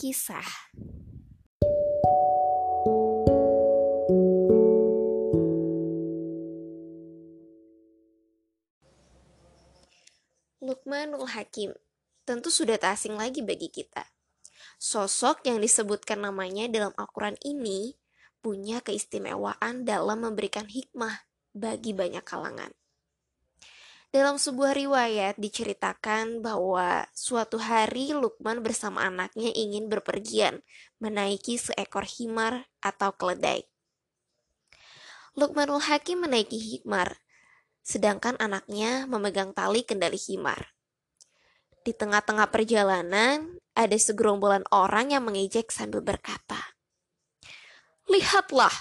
Kisah Lukmanul Hakim tentu sudah tak asing lagi bagi kita. Sosok yang disebutkan namanya dalam Al-Quran ini punya keistimewaan dalam memberikan hikmah bagi banyak kalangan. Dalam sebuah riwayat diceritakan bahwa suatu hari Lukman bersama anaknya ingin berpergian menaiki seekor himar atau keledai. Lukmanul Hakim menaiki himar, sedangkan anaknya memegang tali kendali himar. Di tengah-tengah perjalanan, ada segerombolan orang yang mengejek sambil berkata, Lihatlah,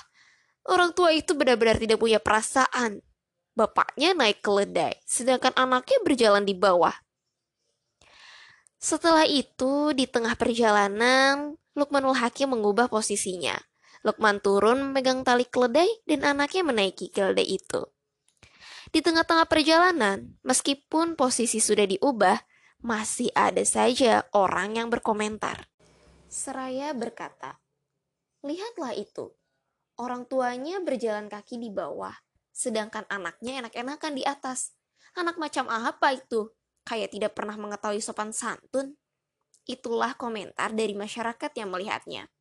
orang tua itu benar-benar tidak punya perasaan bapaknya naik keledai, sedangkan anaknya berjalan di bawah. Setelah itu, di tengah perjalanan, Lukmanul Hakim mengubah posisinya. Lukman turun memegang tali keledai dan anaknya menaiki keledai itu. Di tengah-tengah perjalanan, meskipun posisi sudah diubah, masih ada saja orang yang berkomentar. Seraya berkata, Lihatlah itu, orang tuanya berjalan kaki di bawah, sedangkan anaknya enak-enakan di atas. Anak macam apa itu? Kayak tidak pernah mengetahui sopan santun. Itulah komentar dari masyarakat yang melihatnya.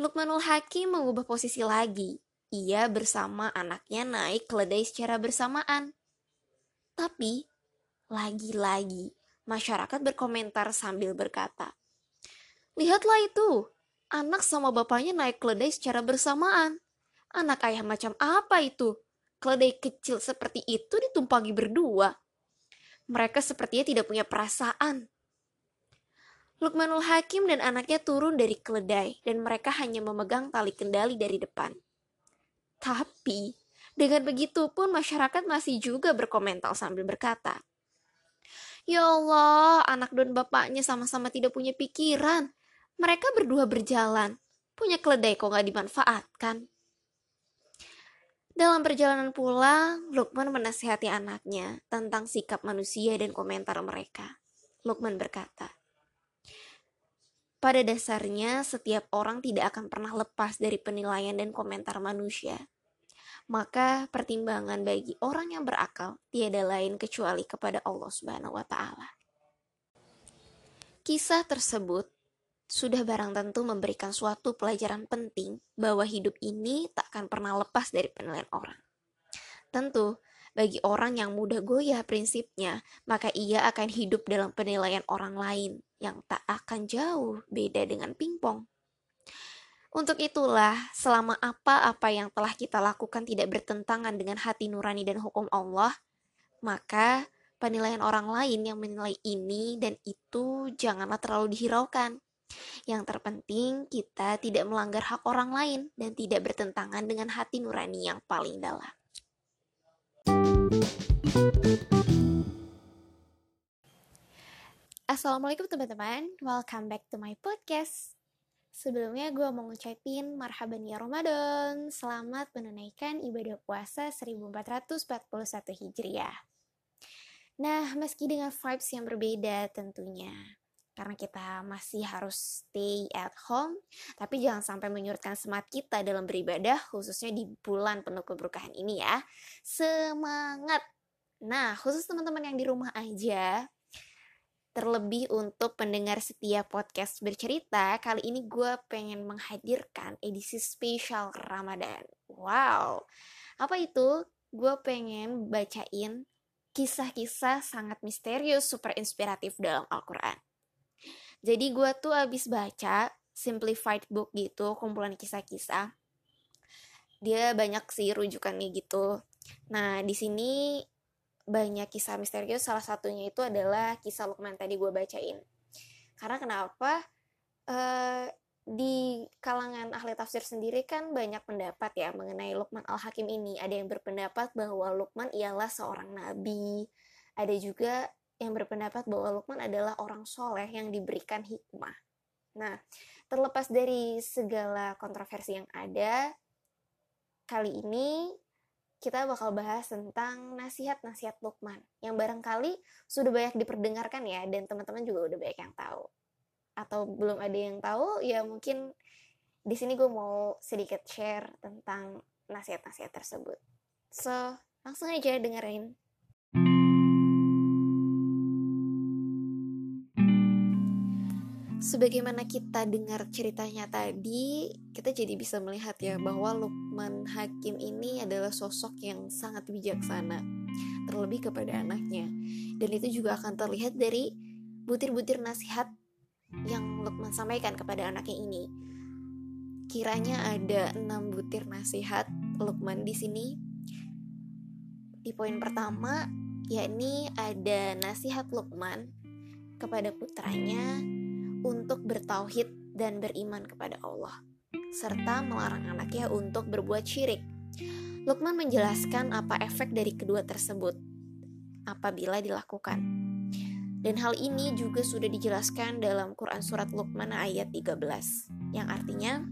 Lukmanul Hakim mengubah posisi lagi. Ia bersama anaknya naik keledai secara bersamaan. Tapi, lagi-lagi, masyarakat berkomentar sambil berkata, Lihatlah itu, anak sama bapaknya naik keledai secara bersamaan. Anak ayah macam apa itu? Keledai kecil seperti itu ditumpangi berdua. Mereka sepertinya tidak punya perasaan. Lukmanul Hakim dan anaknya turun dari keledai dan mereka hanya memegang tali kendali dari depan. Tapi, dengan begitu pun masyarakat masih juga berkomentar sambil berkata, Ya Allah, anak dan bapaknya sama-sama tidak punya pikiran. Mereka berdua berjalan. Punya keledai kok gak dimanfaatkan? Dalam perjalanan pulang, Lukman menasihati anaknya tentang sikap manusia dan komentar mereka. Lukman berkata, pada dasarnya, setiap orang tidak akan pernah lepas dari penilaian dan komentar manusia. Maka, pertimbangan bagi orang yang berakal tiada lain kecuali kepada Allah Subhanahu wa Ta'ala. Kisah tersebut sudah barang tentu memberikan suatu pelajaran penting bahwa hidup ini tak akan pernah lepas dari penilaian orang. Tentu, bagi orang yang mudah goyah prinsipnya, maka ia akan hidup dalam penilaian orang lain yang tak akan jauh beda dengan pingpong. Untuk itulah, selama apa-apa yang telah kita lakukan tidak bertentangan dengan hati nurani dan hukum Allah, maka penilaian orang lain yang menilai ini dan itu janganlah terlalu dihiraukan. Yang terpenting, kita tidak melanggar hak orang lain dan tidak bertentangan dengan hati nurani yang paling dalam. Assalamualaikum teman-teman, welcome back to my podcast. Sebelumnya gue mau ngucapin marhaban ya Ramadan, selamat menunaikan ibadah puasa 1441 Hijriah. Nah, meski dengan vibes yang berbeda tentunya, karena kita masih harus stay at home, tapi jangan sampai menyurutkan semangat kita dalam beribadah, khususnya di bulan penuh keberkahan ini ya. Semangat! Nah, khusus teman-teman yang di rumah aja, terlebih untuk pendengar setiap podcast bercerita, kali ini gue pengen menghadirkan edisi spesial Ramadan. Wow! Apa itu? Gue pengen bacain kisah-kisah sangat misterius, super inspiratif dalam Al-Quran. Jadi gue tuh abis baca simplified book gitu, kumpulan kisah-kisah. Dia banyak sih rujukannya gitu. Nah, di sini banyak kisah misterius, salah satunya itu adalah kisah Lukman tadi gue bacain. Karena kenapa? Uh, di kalangan ahli tafsir sendiri kan banyak pendapat ya mengenai Lukman Al-Hakim ini. Ada yang berpendapat bahwa Lukman ialah seorang nabi. Ada juga yang berpendapat bahwa Lukman adalah orang soleh yang diberikan hikmah. Nah, terlepas dari segala kontroversi yang ada, kali ini kita bakal bahas tentang nasihat-nasihat Lukman yang barangkali sudah banyak diperdengarkan ya dan teman-teman juga udah banyak yang tahu. atau belum ada yang tahu ya mungkin di sini gue mau sedikit share tentang nasihat-nasihat tersebut so langsung aja dengerin sebagaimana kita dengar ceritanya tadi, kita jadi bisa melihat ya bahwa Lukman Hakim ini adalah sosok yang sangat bijaksana, terlebih kepada anaknya. Dan itu juga akan terlihat dari butir-butir nasihat yang Lukman sampaikan kepada anaknya ini. Kiranya ada enam butir nasihat Lukman di sini. Di poin pertama, yakni ada nasihat Lukman kepada putranya untuk bertauhid dan beriman kepada Allah, serta melarang anaknya untuk berbuat syirik. Lukman menjelaskan apa efek dari kedua tersebut apabila dilakukan. Dan hal ini juga sudah dijelaskan dalam Quran Surat Luqman ayat 13, yang artinya,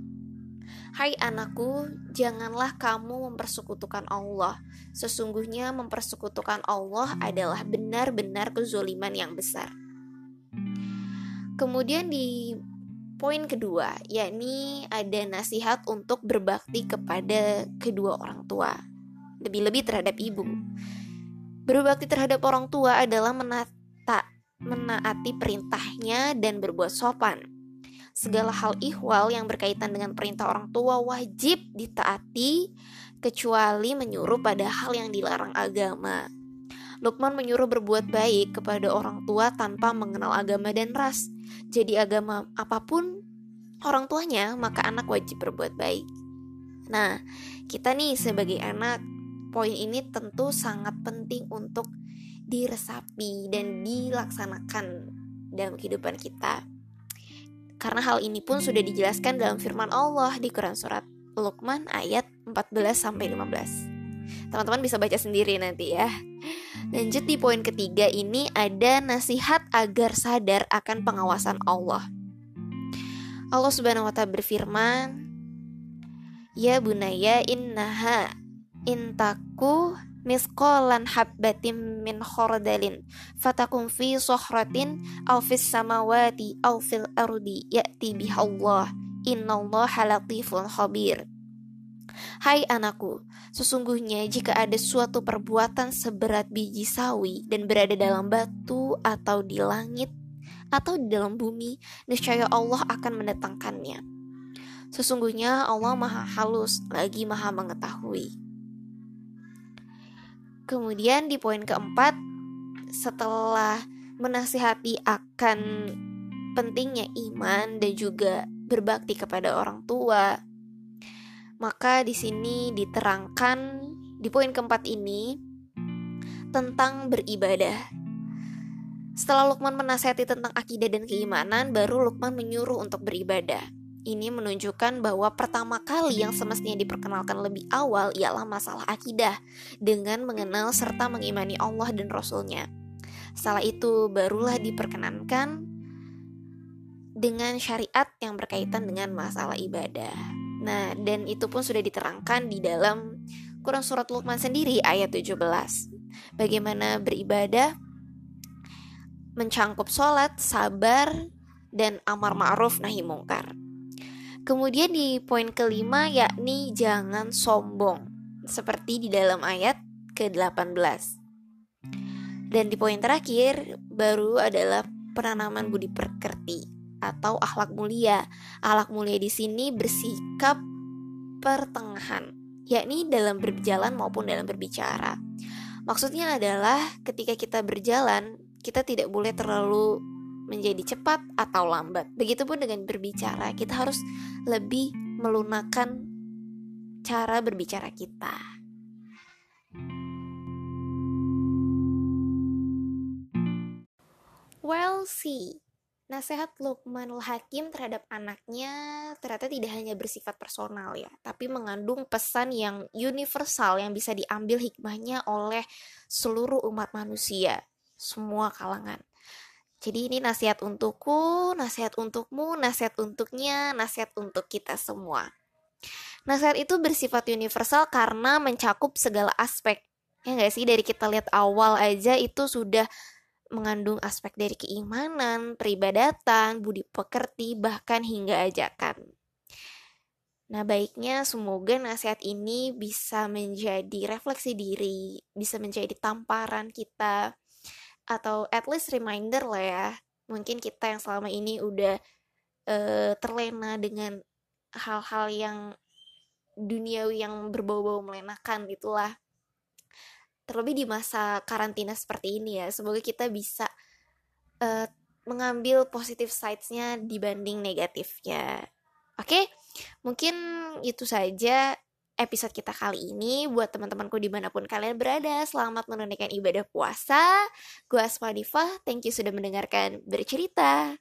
Hai anakku, janganlah kamu mempersekutukan Allah. Sesungguhnya mempersekutukan Allah adalah benar-benar kezoliman yang besar. Kemudian di poin kedua, yakni ada nasihat untuk berbakti kepada kedua orang tua, lebih-lebih terhadap ibu. Berbakti terhadap orang tua adalah menata, menaati perintahnya dan berbuat sopan. Segala hal ihwal yang berkaitan dengan perintah orang tua wajib ditaati, kecuali menyuruh pada hal yang dilarang agama. Lukman menyuruh berbuat baik kepada orang tua tanpa mengenal agama dan ras jadi agama apa pun orang tuanya, maka anak wajib berbuat baik. Nah, kita nih sebagai anak, poin ini tentu sangat penting untuk diresapi dan dilaksanakan dalam kehidupan kita. Karena hal ini pun sudah dijelaskan dalam firman Allah di Quran surat Luqman ayat 14 sampai 15. Teman-teman bisa baca sendiri nanti ya. Lanjut di poin ketiga ini ada nasihat agar sadar akan pengawasan Allah. Allah Subhanahu wa taala berfirman, "Ya bunaya innaha intaku misqalan habbatin min khordalin fatakum fi sohratin aw fis samawati aw fil ardi ya'ti bihallah innallaha latifun khabir." Hai anakku, sesungguhnya jika ada suatu perbuatan seberat biji sawi dan berada dalam batu atau di langit atau di dalam bumi, niscaya Allah akan mendatangkannya. Sesungguhnya Allah maha halus lagi maha mengetahui. Kemudian di poin keempat, setelah menasihati akan pentingnya iman dan juga berbakti kepada orang tua, maka di sini diterangkan di poin keempat ini tentang beribadah. Setelah Lukman menasihati tentang akidah dan keimanan, baru Lukman menyuruh untuk beribadah. Ini menunjukkan bahwa pertama kali yang semestinya diperkenalkan lebih awal ialah masalah akidah dengan mengenal serta mengimani Allah dan Rasulnya. Setelah itu barulah diperkenankan dengan syariat yang berkaitan dengan masalah ibadah. Nah, dan itu pun sudah diterangkan di dalam Quran Surat Luqman sendiri ayat 17. Bagaimana beribadah mencangkup sholat, sabar, dan amar ma'ruf nahi mungkar. Kemudian di poin kelima yakni jangan sombong, seperti di dalam ayat ke-18. Dan di poin terakhir baru adalah penanaman budi pekerti atau akhlak mulia. Akhlak mulia di sini bersikap pertengahan, yakni dalam berjalan maupun dalam berbicara. Maksudnya adalah ketika kita berjalan, kita tidak boleh terlalu menjadi cepat atau lambat. Begitupun dengan berbicara, kita harus lebih melunakkan cara berbicara kita. Well, see. Nasihat Luqmanul Hakim terhadap anaknya ternyata tidak hanya bersifat personal ya, tapi mengandung pesan yang universal yang bisa diambil hikmahnya oleh seluruh umat manusia, semua kalangan. Jadi ini nasihat untukku, nasihat untukmu, nasihat untuknya, nasihat untuk kita semua. Nasihat itu bersifat universal karena mencakup segala aspek. Ya nggak sih dari kita lihat awal aja itu sudah mengandung aspek dari keimanan, peribadatan, budi pekerti, bahkan hingga ajakan. Nah, baiknya semoga nasihat ini bisa menjadi refleksi diri, bisa menjadi tamparan kita, atau at least reminder lah ya. Mungkin kita yang selama ini udah uh, terlena dengan hal-hal yang duniawi yang berbau-bau melenakan itulah terlebih di masa karantina seperti ini ya semoga kita bisa uh, mengambil positif sidesnya dibanding negatifnya. Oke okay? mungkin itu saja episode kita kali ini. Buat teman-temanku di mana pun kalian berada selamat menunaikan ibadah puasa. Gue Asma thank you sudah mendengarkan bercerita